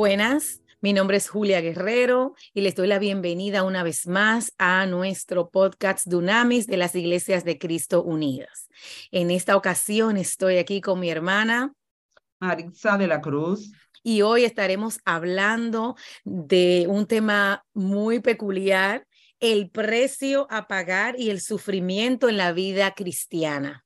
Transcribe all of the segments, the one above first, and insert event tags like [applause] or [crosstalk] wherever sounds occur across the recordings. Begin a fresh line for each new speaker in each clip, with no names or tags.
Buenas, mi nombre es Julia Guerrero y les doy la bienvenida una vez más a nuestro podcast Dunamis de las Iglesias de Cristo Unidas. En esta ocasión estoy aquí con mi hermana
Maritza de la Cruz.
Y hoy estaremos hablando de un tema muy peculiar, el precio a pagar y el sufrimiento en la vida cristiana.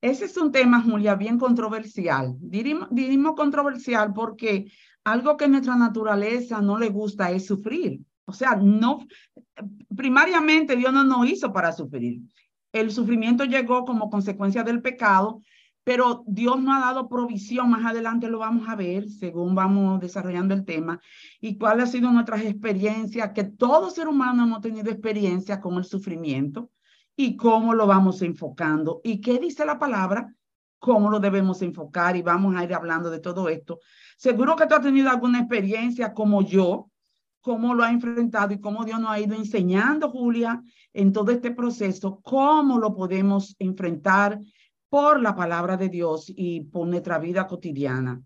Ese es un tema, Julia, bien controversial. Diríamos, controversial porque algo que nuestra naturaleza no le gusta es sufrir. O sea, no, primariamente Dios no nos hizo para sufrir. El sufrimiento llegó como consecuencia del pecado, pero Dios no ha dado provisión. Más adelante lo vamos a ver según vamos desarrollando el tema y cuáles han sido nuestras experiencias, que todo ser humano hemos tenido experiencia con el sufrimiento y cómo lo vamos enfocando. ¿Y qué dice la palabra? ¿Cómo lo debemos enfocar? Y vamos a ir hablando de todo esto. Seguro que tú has tenido alguna experiencia como yo, cómo lo ha enfrentado y cómo Dios nos ha ido enseñando, Julia, en todo este proceso, cómo lo podemos enfrentar por la palabra de Dios y por nuestra vida cotidiana.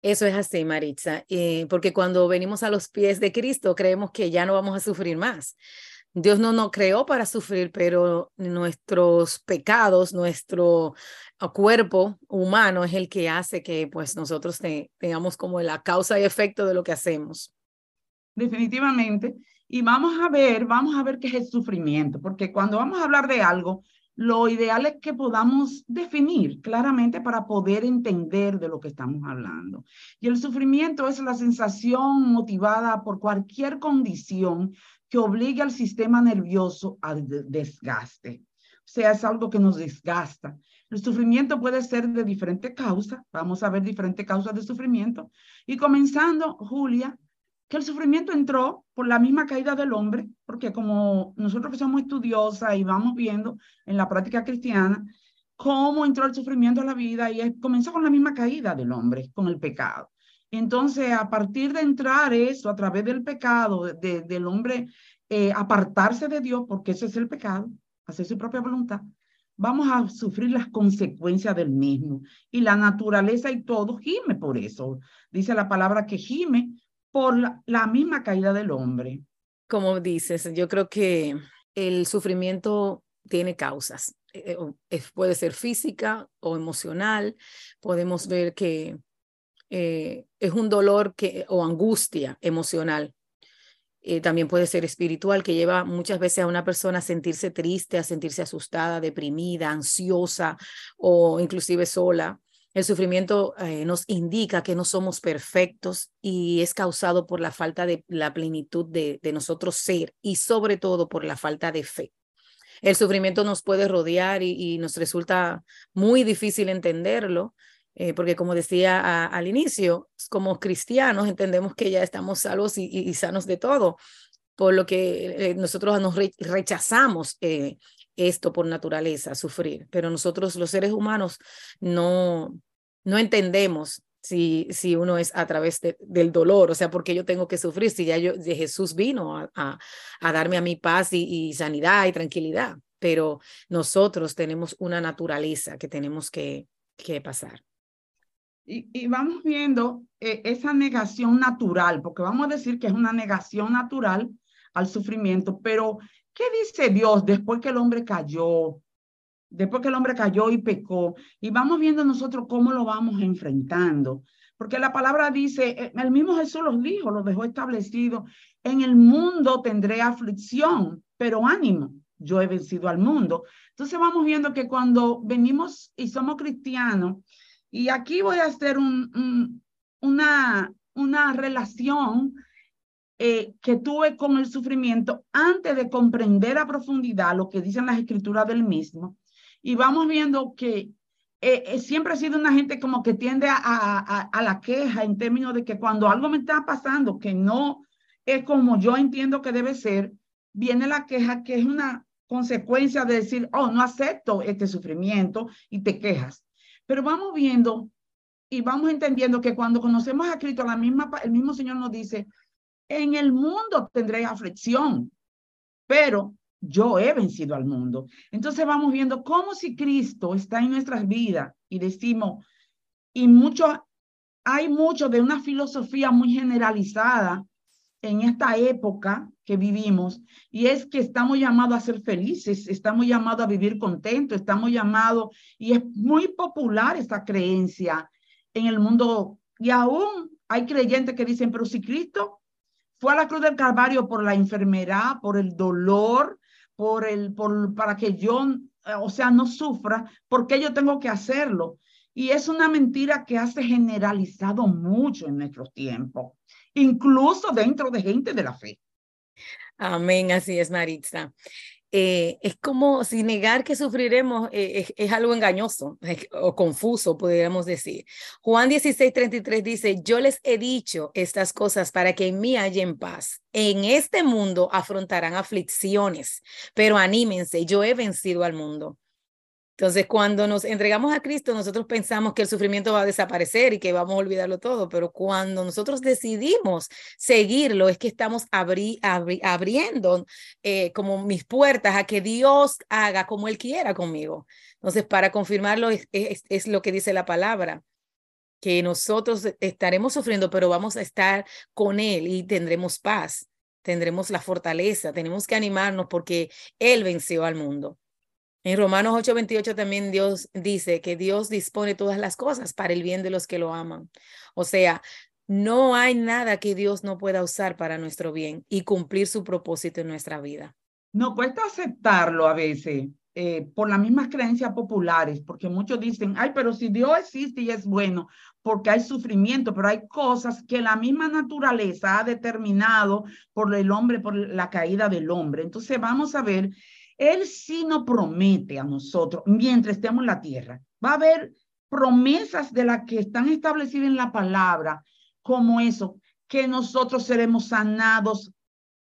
Eso es así, Maritza, eh, porque cuando venimos a los pies de Cristo creemos que ya no vamos a sufrir más. Dios no nos creó para sufrir, pero nuestros pecados, nuestro ah, cuerpo humano es el que hace que pues nosotros tengamos como la causa y efecto de lo que hacemos.
Definitivamente. Y vamos a ver, vamos a ver qué es el sufrimiento, porque cuando vamos a hablar de algo, lo ideal es que podamos definir claramente para poder entender de lo que estamos hablando. Y el sufrimiento es la sensación motivada por cualquier condición que obliga al sistema nervioso al desgaste. O sea, es algo que nos desgasta. El sufrimiento puede ser de diferente causa. Vamos a ver diferentes causas de sufrimiento. Y comenzando, Julia, que el sufrimiento entró por la misma caída del hombre, porque como nosotros que somos estudiosas y vamos viendo en la práctica cristiana, cómo entró el sufrimiento a la vida y comenzó con la misma caída del hombre, con el pecado. Entonces, a partir de entrar eso a través del pecado, del hombre eh, apartarse de Dios, porque ese es el pecado, hacer su propia voluntad, vamos a sufrir las consecuencias del mismo. Y la naturaleza y todo gime por eso. Dice la palabra que gime por la, misma caída del hombre.
Como dices, yo creo que el sufrimiento tiene causas. Eh, eh, puede ser física o emocional. Podemos ver que eh, es un dolor que, o angustia emocional. Eh, también puede ser espiritual, que lleva muchas veces a una persona a sentirse triste, a sentirse asustada, deprimida, ansiosa o inclusive sola. El sufrimiento eh, nos indica que no somos perfectos y es causado por la falta de la plenitud de, nosotros ser y sobre todo por la falta de fe. El sufrimiento nos puede rodear y nos resulta muy difícil entenderlo, eh, porque como decía al inicio, como cristianos entendemos que ya estamos salvos y, sanos de todo, por lo que eh, nosotros nos rechazamos eh, esto por naturaleza, sufrir, pero nosotros los seres humanos no, no entendemos si, si uno es a través del dolor, o sea, porque yo tengo que sufrir si ya yo, Jesús vino a, a, darme a mi paz y, y sanidad y tranquilidad, pero nosotros tenemos una naturaleza que tenemos que, que pasar.
Y, vamos viendo eh, esa negación natural, porque vamos a decir que es una negación natural al sufrimiento, pero ¿qué dice Dios después que el hombre cayó? Después que el hombre cayó y pecó, y vamos viendo nosotros cómo lo vamos enfrentando. Porque la palabra dice, eh, el mismo Jesús los dijo, los dejó establecido, en el mundo tendré aflicción, pero ánimo, yo he vencido al mundo. Entonces vamos viendo que cuando venimos y somos cristianos, y aquí voy a hacer un, una, una relación eh, que tuve con el sufrimiento antes de comprender a profundidad lo que dicen las escrituras del mismo. Y vamos viendo que eh, eh, siempre he sido una gente como que tiende a, a, a, la queja en términos de que cuando algo me está pasando que no es como yo entiendo que debe ser, viene la queja que es una consecuencia de decir, oh, no acepto este sufrimiento y te quejas. Pero vamos viendo y vamos entendiendo que cuando conocemos a Cristo, la misma, el mismo Señor nos dice, en el mundo tendré aflicción, pero yo he vencido al mundo. Entonces vamos viendo cómo si Cristo está en nuestras vidas y decimos, y muchos hay mucho de una filosofía muy generalizada en esta época que vivimos y es que estamos llamados a ser felices, estamos llamados a vivir contentos, estamos llamados, y es muy popular esta creencia en el mundo y aún hay creyentes que dicen, pero si Cristo fue a la cruz del Calvario por la enfermedad, por el dolor, por el, por, para que yo, o sea, no sufra, ¿por qué yo tengo que hacerlo? Y es una mentira que hace generalizado mucho en nuestros tiempos, incluso dentro de gente de la fe.
Amén, así es, Maritza. Eh, es como si negar que sufriremos eh, es, algo engañoso o confuso, podríamos decir. Juan 16, 33 dice, yo les he dicho estas cosas para que en mí hallen paz. En este mundo afrontarán aflicciones, pero anímense, yo he vencido al mundo. Entonces, cuando nos entregamos a Cristo, nosotros pensamos que el sufrimiento va a desaparecer y que vamos a olvidarlo todo, pero cuando nosotros decidimos seguirlo, es que estamos abriendo eh, como mis puertas a que Dios haga como Él quiera conmigo. Entonces, para confirmarlo, es, es lo que dice la palabra que nosotros estaremos sufriendo, pero vamos a estar con Él y tendremos paz, tendremos la fortaleza, tenemos que animarnos porque Él venció al mundo. En Romanos 8:28 también Dios dice que Dios dispone todas las cosas para el bien de los que lo aman. O sea, no hay nada que Dios no pueda usar para nuestro bien y cumplir su propósito en nuestra vida.
No cuesta aceptarlo a veces eh, por las mismas creencias populares, porque muchos dicen, ay, pero si Dios existe y es bueno, porque hay sufrimiento, pero hay cosas que la misma naturaleza ha determinado por el hombre, por la caída del hombre. Entonces vamos a ver él sí nos promete a nosotros, mientras estemos en la tierra, va a haber promesas de las que están establecidas en la palabra, como eso, que nosotros seremos sanados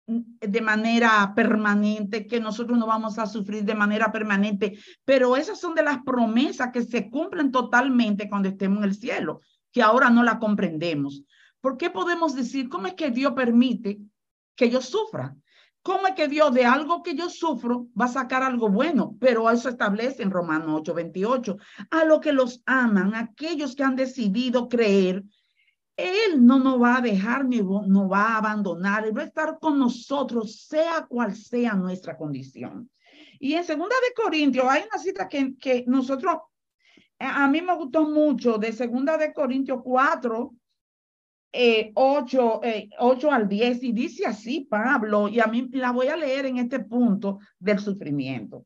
de manera permanente, que nosotros no vamos a sufrir de manera permanente, pero esas son de las promesas que se cumplen totalmente cuando estemos en el cielo, que ahora no la comprendemos. ¿Por qué podemos decir cómo es que Dios permite que yo sufra? ¿Cómo es que Dios de algo que yo sufro va a sacar algo bueno? Pero eso establece en Romanos 8, 28. A lo que los aman, aquellos que han decidido creer, Él no nos va a dejar ni no va a abandonar. Él va a estar con nosotros, sea cual sea nuestra condición. Y en segunda de Corintios hay una cita que, que nosotros, a mí me gustó mucho, de segunda de Corintios 4, eh, 8, eh, al 10 y dice así Pablo, y a mí la voy a leer en este punto del sufrimiento.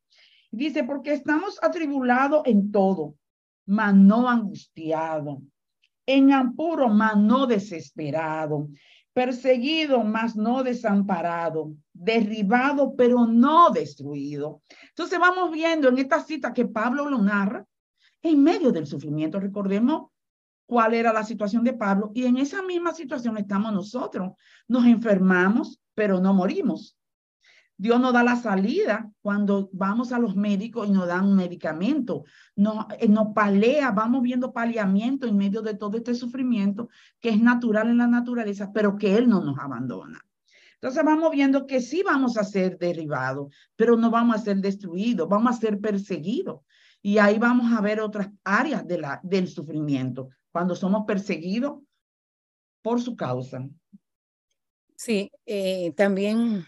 Dice, porque estamos atribulados en todo, mas no angustiado, en apuro, mas no desesperado, perseguido, mas no desamparado, derribado, pero no destruido. Entonces vamos viendo en esta cita que Pablo lo narra en medio del sufrimiento. Recordemos cuál era la situación de Pablo y en esa misma situación estamos nosotros. Nos enfermamos, pero no morimos. Dios nos da la salida cuando vamos a los médicos y nos dan un medicamento, nos, eh, nos palea, vamos viendo paliamiento en medio de todo este sufrimiento que es natural en la naturaleza, pero que Él no nos abandona. Entonces vamos viendo que sí vamos a ser derribados, pero no vamos a ser destruidos, vamos a ser perseguidos. Y ahí vamos a ver otras áreas de la, del sufrimiento, cuando somos perseguidos por su causa.
Sí, eh, también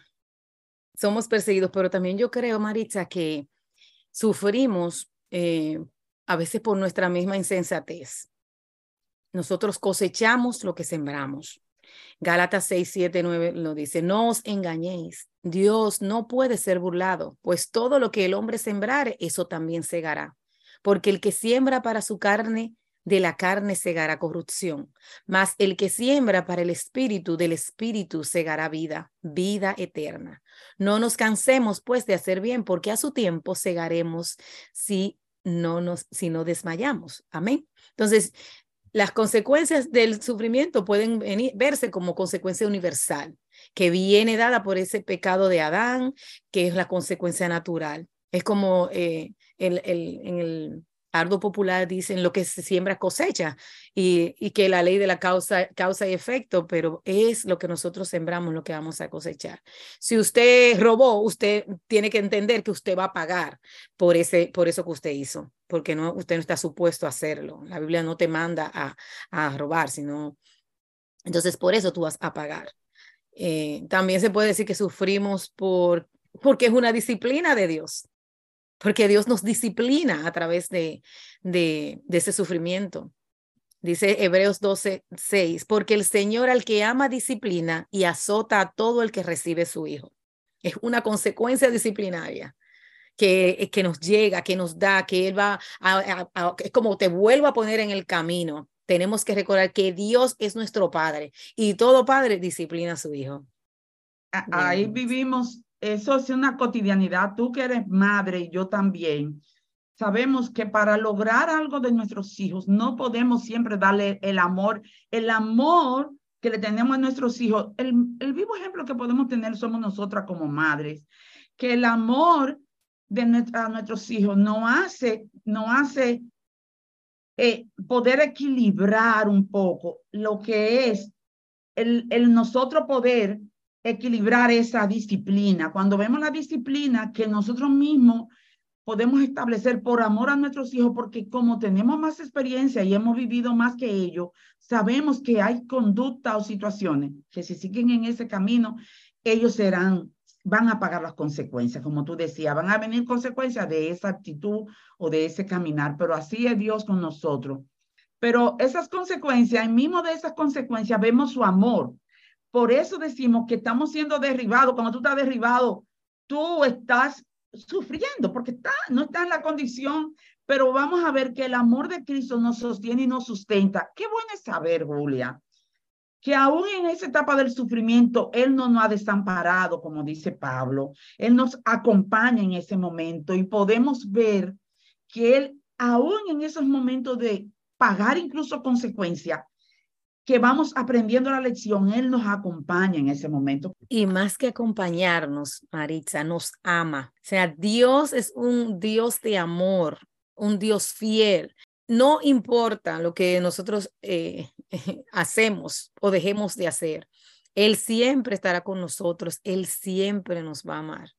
somos perseguidos, pero también yo creo, Maritza, que sufrimos eh, a veces por nuestra misma insensatez. Nosotros cosechamos lo que sembramos. Gálatas 6, 7, 9 lo dice, no os engañéis, Dios no puede ser burlado, pues todo lo que el hombre sembrare, eso también segará. Porque el que siembra para su carne, de la carne segará corrupción, mas el que siembra para el espíritu, del espíritu segará vida, vida eterna. No nos cansemos pues de hacer bien, porque a su tiempo segaremos si no nos si no desmayamos. Amén. Entonces, las consecuencias del sufrimiento pueden verse como consecuencia universal, que viene dada por ese pecado de Adán, que es la consecuencia natural. Es como eh, el, en el ardo popular dicen lo que se siembra cosecha y, y, que la ley de la causa, causa y efecto, pero es lo que nosotros sembramos lo que vamos a cosechar. Si usted robó, usted tiene que entender que usted va a pagar por, ese, por eso que usted hizo, porque no, usted no está supuesto a hacerlo. La Biblia no te manda a, a robar, sino... Entonces, por eso tú vas a pagar. Eh, también se puede decir que sufrimos por, porque es una disciplina de Dios porque Dios nos disciplina a través de, de, ese sufrimiento. Dice Hebreos 12, 6, porque el Señor al que ama disciplina y azota a todo el que recibe su Hijo. Es una consecuencia disciplinaria que, que nos llega, que nos da, que Él va a, es como te vuelvo a poner en el camino. Tenemos que recordar que Dios es nuestro Padre y todo Padre disciplina a su Hijo.
Ahí vivimos eso es una cotidianidad. Tú que eres madre y yo también, sabemos que para lograr algo de nuestros hijos no podemos siempre darle el amor, el amor que le tenemos a nuestros hijos. El, el vivo ejemplo que podemos tener somos nosotras como madres, que el amor de nuestra, a nuestros hijos no hace, no hace eh, poder equilibrar un poco lo que es el, el nosotros poder equilibrar esa disciplina. Cuando vemos la disciplina que nosotros mismos podemos establecer por amor a nuestros hijos, porque como tenemos más experiencia y hemos vivido más que ellos, sabemos que hay conducta o situaciones que si siguen en ese camino, ellos serán, van a pagar las consecuencias, como tú decías, van a venir consecuencias de esa actitud o de ese caminar, pero así es Dios con nosotros. Pero esas consecuencias, en mismo de esas consecuencias, vemos su amor, por eso decimos que estamos siendo derribados. Cuando tú estás derribado, tú estás sufriendo porque está, no está en la condición, pero vamos a ver que el amor de Cristo nos sostiene y nos sustenta. Qué bueno saber, Julia, que aún en esa etapa del sufrimiento, Él no nos ha desamparado, como dice Pablo. Él nos acompaña en ese momento y podemos ver que Él, aún en esos momentos de pagar incluso consecuencias, que vamos aprendiendo la lección, Él nos acompaña en ese momento.
Y más que acompañarnos, Maritza, nos ama. O sea, Dios es un Dios de amor, un Dios fiel. No importa lo que nosotros eh, [laughs] hacemos o dejemos de hacer, Él siempre estará con nosotros, Él siempre nos va a amar.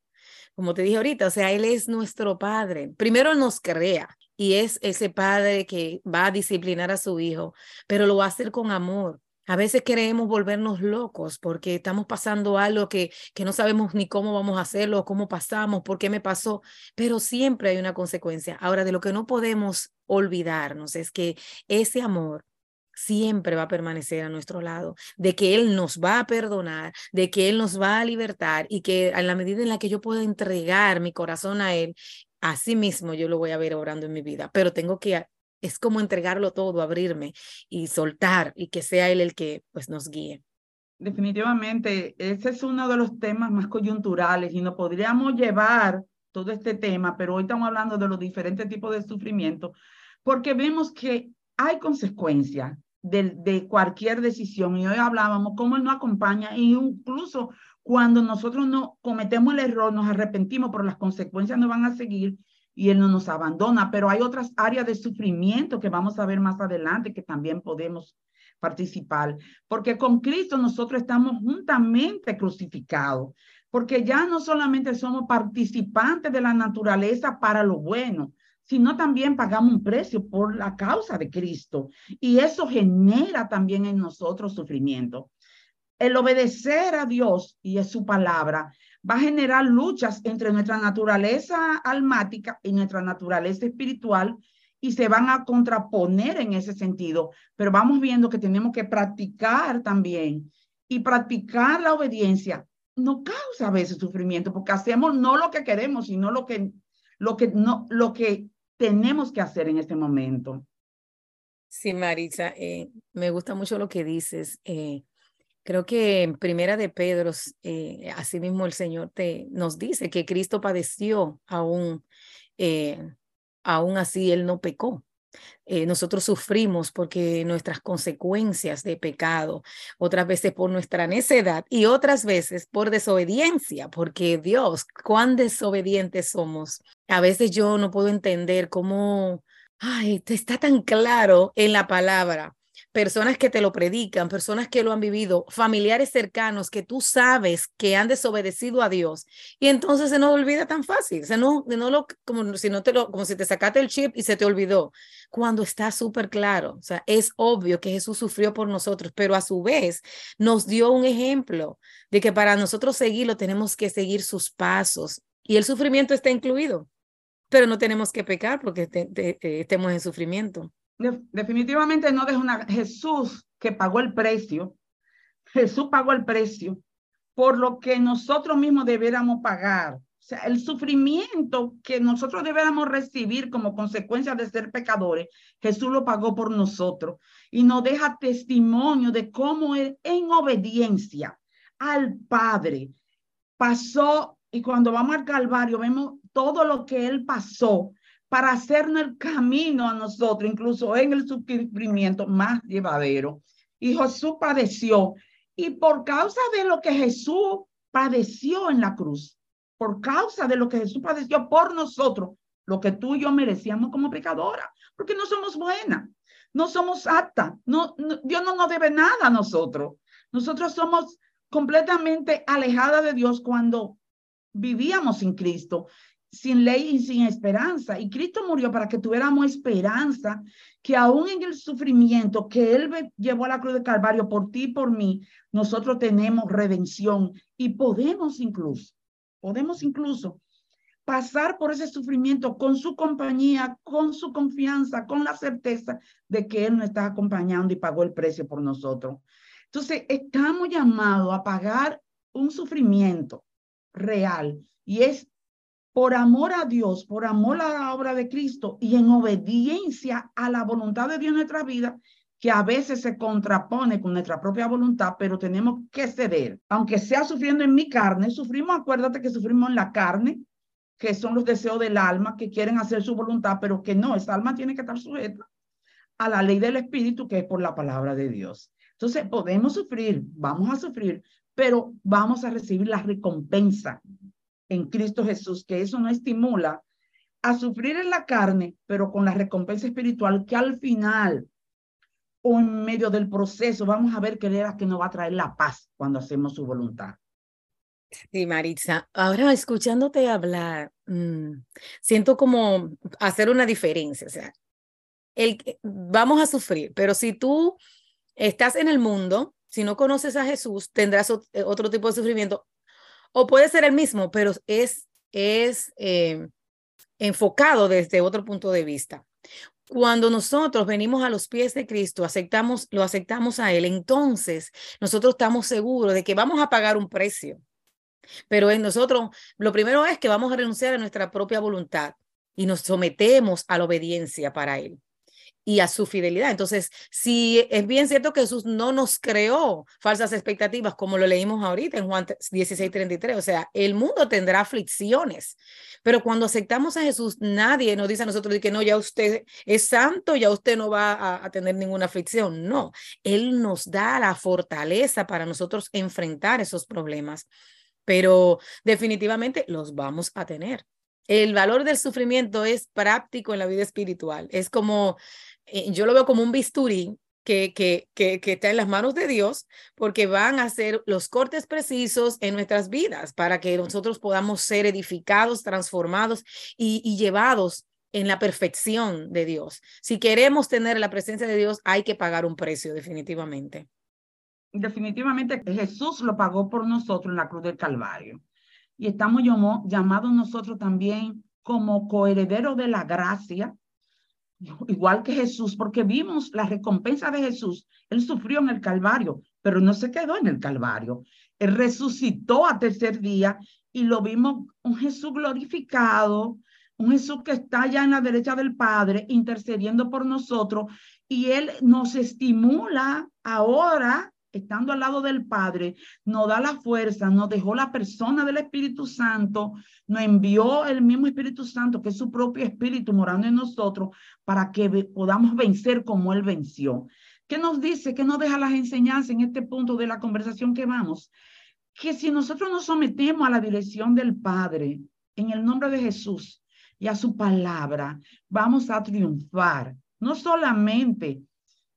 Como te dije ahorita, o sea, Él es nuestro Padre. Primero nos crea, y es ese padre que va a disciplinar a su hijo, pero lo va a hacer con amor. A veces queremos volvernos locos porque estamos pasando algo que, que no sabemos ni cómo vamos a hacerlo, cómo pasamos, por qué me pasó, pero siempre hay una consecuencia. Ahora, de lo que no podemos olvidarnos es que ese amor siempre va a permanecer a nuestro lado, de que Él nos va a perdonar, de que Él nos va a libertar y que a la medida en la que yo pueda entregar mi corazón a Él, así mismo yo lo voy a ver orando en mi vida, pero tengo que, es como entregarlo todo, abrirme y soltar y que sea Él el que pues nos guíe.
Definitivamente, ese es uno de los temas más coyunturales y no podríamos llevar todo este tema, pero hoy estamos hablando de los diferentes tipos de sufrimiento, porque vemos que hay consecuencias de, de cualquier decisión y hoy hablábamos cómo Él nos acompaña e incluso cuando nosotros no cometemos el error, nos arrepentimos, pero las consecuencias no van a seguir y Él no nos abandona. Pero hay otras áreas de sufrimiento que vamos a ver más adelante que también podemos participar, porque con Cristo nosotros estamos juntamente crucificados, porque ya no solamente somos participantes de la naturaleza para lo bueno, sino también pagamos un precio por la causa de Cristo. Y eso genera también en nosotros sufrimiento el obedecer a Dios y a su palabra va a generar luchas entre nuestra naturaleza almática y nuestra naturaleza espiritual y se van a contraponer en ese sentido, pero vamos viendo que tenemos que practicar también y practicar la obediencia no causa a veces sufrimiento porque hacemos no lo que queremos, sino lo que lo que no lo que tenemos que hacer en este momento.
Sí, Marisa, eh, me gusta mucho lo que dices. Eh, Creo que en Primera de Pedro, eh, asimismo el Señor te, nos dice que Cristo padeció aún, eh, aún así Él no pecó. Eh, nosotros sufrimos porque nuestras consecuencias de pecado, otras veces por nuestra necedad y otras veces por desobediencia, porque Dios, cuán desobedientes somos. A veces yo no puedo entender cómo ay, está tan claro en la palabra personas que te lo predican, personas que lo han vivido, familiares cercanos que tú sabes que han desobedecido a Dios. Y entonces se nos olvida tan fácil, se no, no lo, como si no te lo, como si te sacaste el chip y se te olvidó, cuando está súper claro, o sea, es obvio que Jesús sufrió por nosotros, pero a su vez nos dio un ejemplo de que para nosotros seguirlo tenemos que seguir sus pasos y el sufrimiento está incluido, pero no tenemos que pecar porque estemos en sufrimiento
definitivamente no es una Jesús que pagó el precio. Jesús pagó el precio por lo que nosotros mismos debiéramos pagar. O sea, el sufrimiento que nosotros debiéramos recibir como consecuencia de ser pecadores, Jesús lo pagó por nosotros y nos deja testimonio de cómo en obediencia al Padre pasó y cuando vamos al Calvario vemos todo lo que él pasó para hacernos el camino a nosotros, incluso en el sufrimiento más llevadero. Y Jesús padeció. Y por causa de lo que Jesús padeció en la cruz, por causa de lo que Jesús padeció por nosotros, lo que tú y yo merecíamos como pecadora, porque no somos buenas, no somos aptas, no, Dios no nos debe nada a nosotros. Nosotros somos completamente alejadas de Dios cuando vivíamos sin Cristo sin ley y sin esperanza. Y Cristo murió para que tuviéramos esperanza, que aún en el sufrimiento que Él llevó a la cruz de Calvario por ti y por mí, nosotros tenemos redención y podemos incluso, podemos incluso pasar por ese sufrimiento con su compañía, con su confianza, con la certeza de que Él nos está acompañando y pagó el precio por nosotros. Entonces, estamos llamados a pagar un sufrimiento real y es por amor a Dios, por amor a la obra de Cristo y en obediencia a la voluntad de Dios en nuestra vida, que a veces se contrapone con nuestra propia voluntad, pero tenemos que ceder. Aunque sea sufriendo en mi carne, sufrimos, acuérdate que sufrimos en la carne, que son los deseos del alma, que quieren hacer su voluntad, pero que no, esa alma tiene que estar sujeta a la ley del Espíritu, que es por la palabra de Dios. Entonces, podemos sufrir, vamos a sufrir, pero vamos a recibir la recompensa en Cristo Jesús, que eso no estimula a sufrir en la carne, pero con la recompensa espiritual que al final o en medio del proceso vamos a ver que era que nos va a traer la paz cuando hacemos su voluntad.
Sí, Maritza. Ahora, escuchándote hablar, mm, siento como hacer una diferencia. O sea, el, vamos a sufrir, pero si tú estás en el mundo, si no conoces a Jesús, tendrás otro tipo de sufrimiento o puede ser el mismo, pero es, es eh, enfocado desde otro punto de vista. Cuando nosotros venimos a los pies de Cristo, aceptamos, lo aceptamos a Él, entonces nosotros estamos seguros de que vamos a pagar un precio. Pero en nosotros, lo primero es que vamos a renunciar a nuestra propia voluntad y nos sometemos a la obediencia para Él y a su fidelidad. Entonces, si es bien cierto que Jesús no nos creó falsas expectativas, como lo leímos ahorita en Juan 16, 33, o sea, el mundo tendrá aflicciones, pero cuando aceptamos a Jesús, nadie nos dice a nosotros que no, ya usted es santo, ya usted no va a, a tener ninguna aflicción. No, Él nos da la fortaleza para nosotros enfrentar esos problemas, pero definitivamente los vamos a tener. El valor del sufrimiento es práctico en la vida espiritual. Es como eh, yo lo veo como un bisturí que, que, que, está en las manos de Dios, porque van a hacer los cortes precisos en nuestras vidas para que nosotros podamos ser edificados, transformados y, y llevados en la perfección de Dios. Si queremos tener la presencia de Dios, hay que pagar un precio, definitivamente.
Definitivamente Jesús lo pagó por nosotros en la cruz del Calvario. Y estamos llamados nosotros también como coherederos de la gracia, igual que Jesús, porque vimos la recompensa de Jesús. Él sufrió en el Calvario, pero no se quedó en el Calvario. Él resucitó a tercer día y lo vimos un Jesús glorificado, un Jesús que está ya en la derecha del Padre intercediendo por nosotros y Él nos estimula ahora estando al lado del Padre, nos da la fuerza, nos dejó la persona del Espíritu Santo, nos envió el mismo Espíritu Santo, que es su propio Espíritu morando en nosotros, para que podamos vencer como Él venció. ¿Qué nos dice? ¿Qué nos deja las enseñanzas en este punto de la conversación que vamos? Que si nosotros nos sometemos a la dirección del Padre, en el nombre de Jesús, y a su palabra, vamos a triunfar, no solamente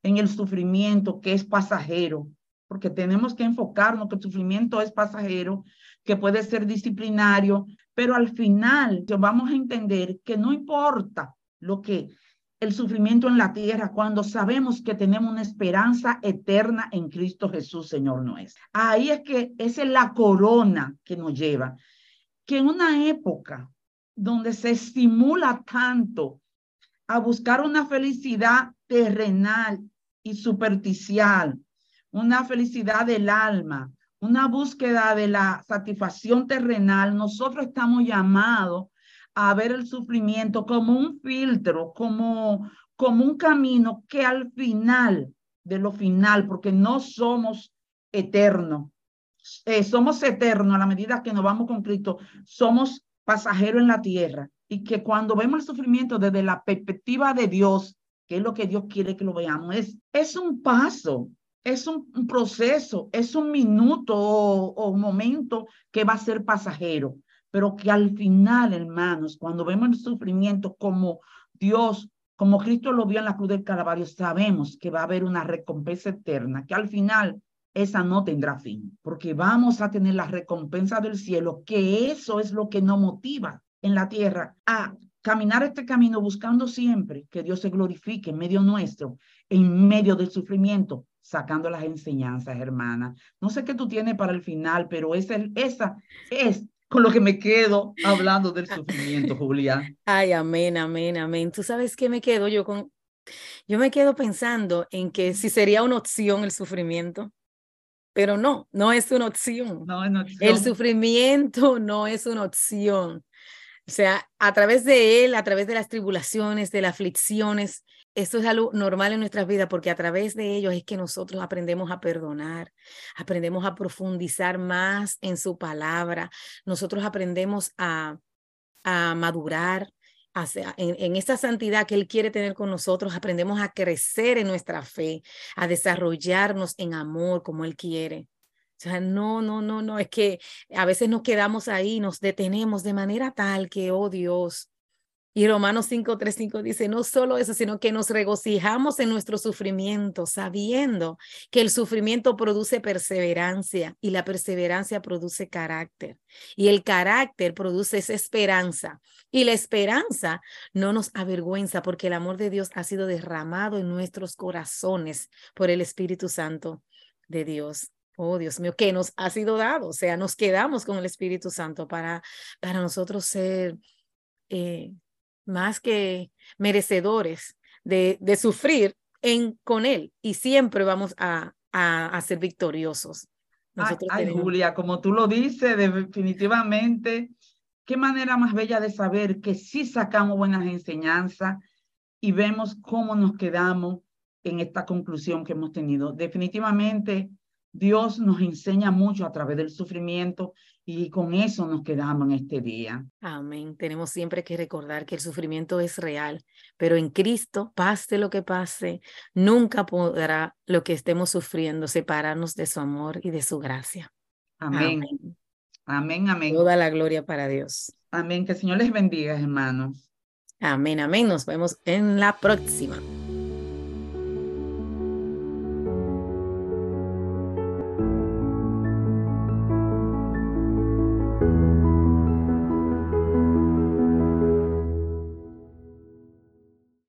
en el sufrimiento que es pasajero, porque tenemos que enfocarnos que el sufrimiento es pasajero, que puede ser disciplinario, pero al final vamos a entender que no importa lo que el sufrimiento en la tierra cuando sabemos que tenemos una esperanza eterna en Cristo Jesús, Señor nuestro. Ahí es que esa es la corona que nos lleva, que en una época donde se estimula tanto a buscar una felicidad terrenal y superficial, una felicidad del alma, una búsqueda de la satisfacción terrenal, nosotros estamos llamados a ver el sufrimiento como un filtro, como, como un camino que al final de lo final, porque no somos eternos, eh, somos eternos a la medida que nos vamos con Cristo, somos pasajeros en la tierra y que cuando vemos el sufrimiento desde la perspectiva de Dios, que es lo que Dios quiere que lo veamos, es, es un paso, es un, proceso, es un minuto o, momento que va a ser pasajero pero que al final, hermanos, cuando vemos el sufrimiento como Dios, como Cristo lo vio en la cruz del Calvario, sabemos que va a haber una recompensa eterna, que al final esa no tendrá fin, porque vamos a tener la recompensa del cielo, que eso es lo que nos motiva en la tierra a caminar este camino buscando siempre que Dios se glorifique en medio nuestro, en medio del sufrimiento, sacando las enseñanzas, hermana. No sé qué tú tienes para el final, pero esa, esa es con lo que me quedo hablando del sufrimiento, Julia.
Ay, amén, amén, amén. Tú sabes qué me quedo yo con, yo me quedo pensando en que si sería una opción el sufrimiento, pero no, no es una opción.
No es una
opción. El sufrimiento no es una opción. O sea, a través de él, a través de las tribulaciones, de las aflicciones, esto es algo normal en nuestras vidas porque a través de ellos es que nosotros aprendemos a perdonar, aprendemos a profundizar más en su palabra, nosotros aprendemos a, a madurar, en, en, esa santidad que Él quiere tener con nosotros, aprendemos a crecer en nuestra fe, a desarrollarnos en amor como Él quiere. O sea, no, no, no, no, es que a veces nos quedamos ahí, nos detenemos de manera tal que, oh Dios, y Romanos 5, 3, 5 dice, no solo eso, sino que nos regocijamos en nuestro sufrimiento, sabiendo que el sufrimiento produce perseverancia y la perseverancia produce carácter. Y el carácter produce esa esperanza. Y la esperanza no nos avergüenza porque el amor de Dios ha sido derramado en nuestros corazones por el Espíritu Santo de Dios. Oh, Dios mío, que nos ha sido dado. O sea, nos quedamos con el Espíritu Santo para, para nosotros ser... Eh, más que merecedores de, de sufrir en, con Él y siempre vamos a, a, ser victoriosos.
ay, Julia, como tú lo dices, definitivamente, qué manera más bella de saber que sí sacamos buenas enseñanzas y vemos cómo nos quedamos en esta conclusión que hemos tenido. Definitivamente, Dios nos enseña mucho a través del sufrimiento y con eso nos quedamos en este día.
Amén. Tenemos siempre que recordar que el sufrimiento es real, pero en Cristo, pase lo que pase, nunca podrá lo que estemos sufriendo separarnos de su amor y de su gracia.
Amén. Amén, amén.
Toda la gloria para Dios.
Amén. Que el Señor les bendiga, hermanos.
Amén, amén. Nos vemos en la próxima.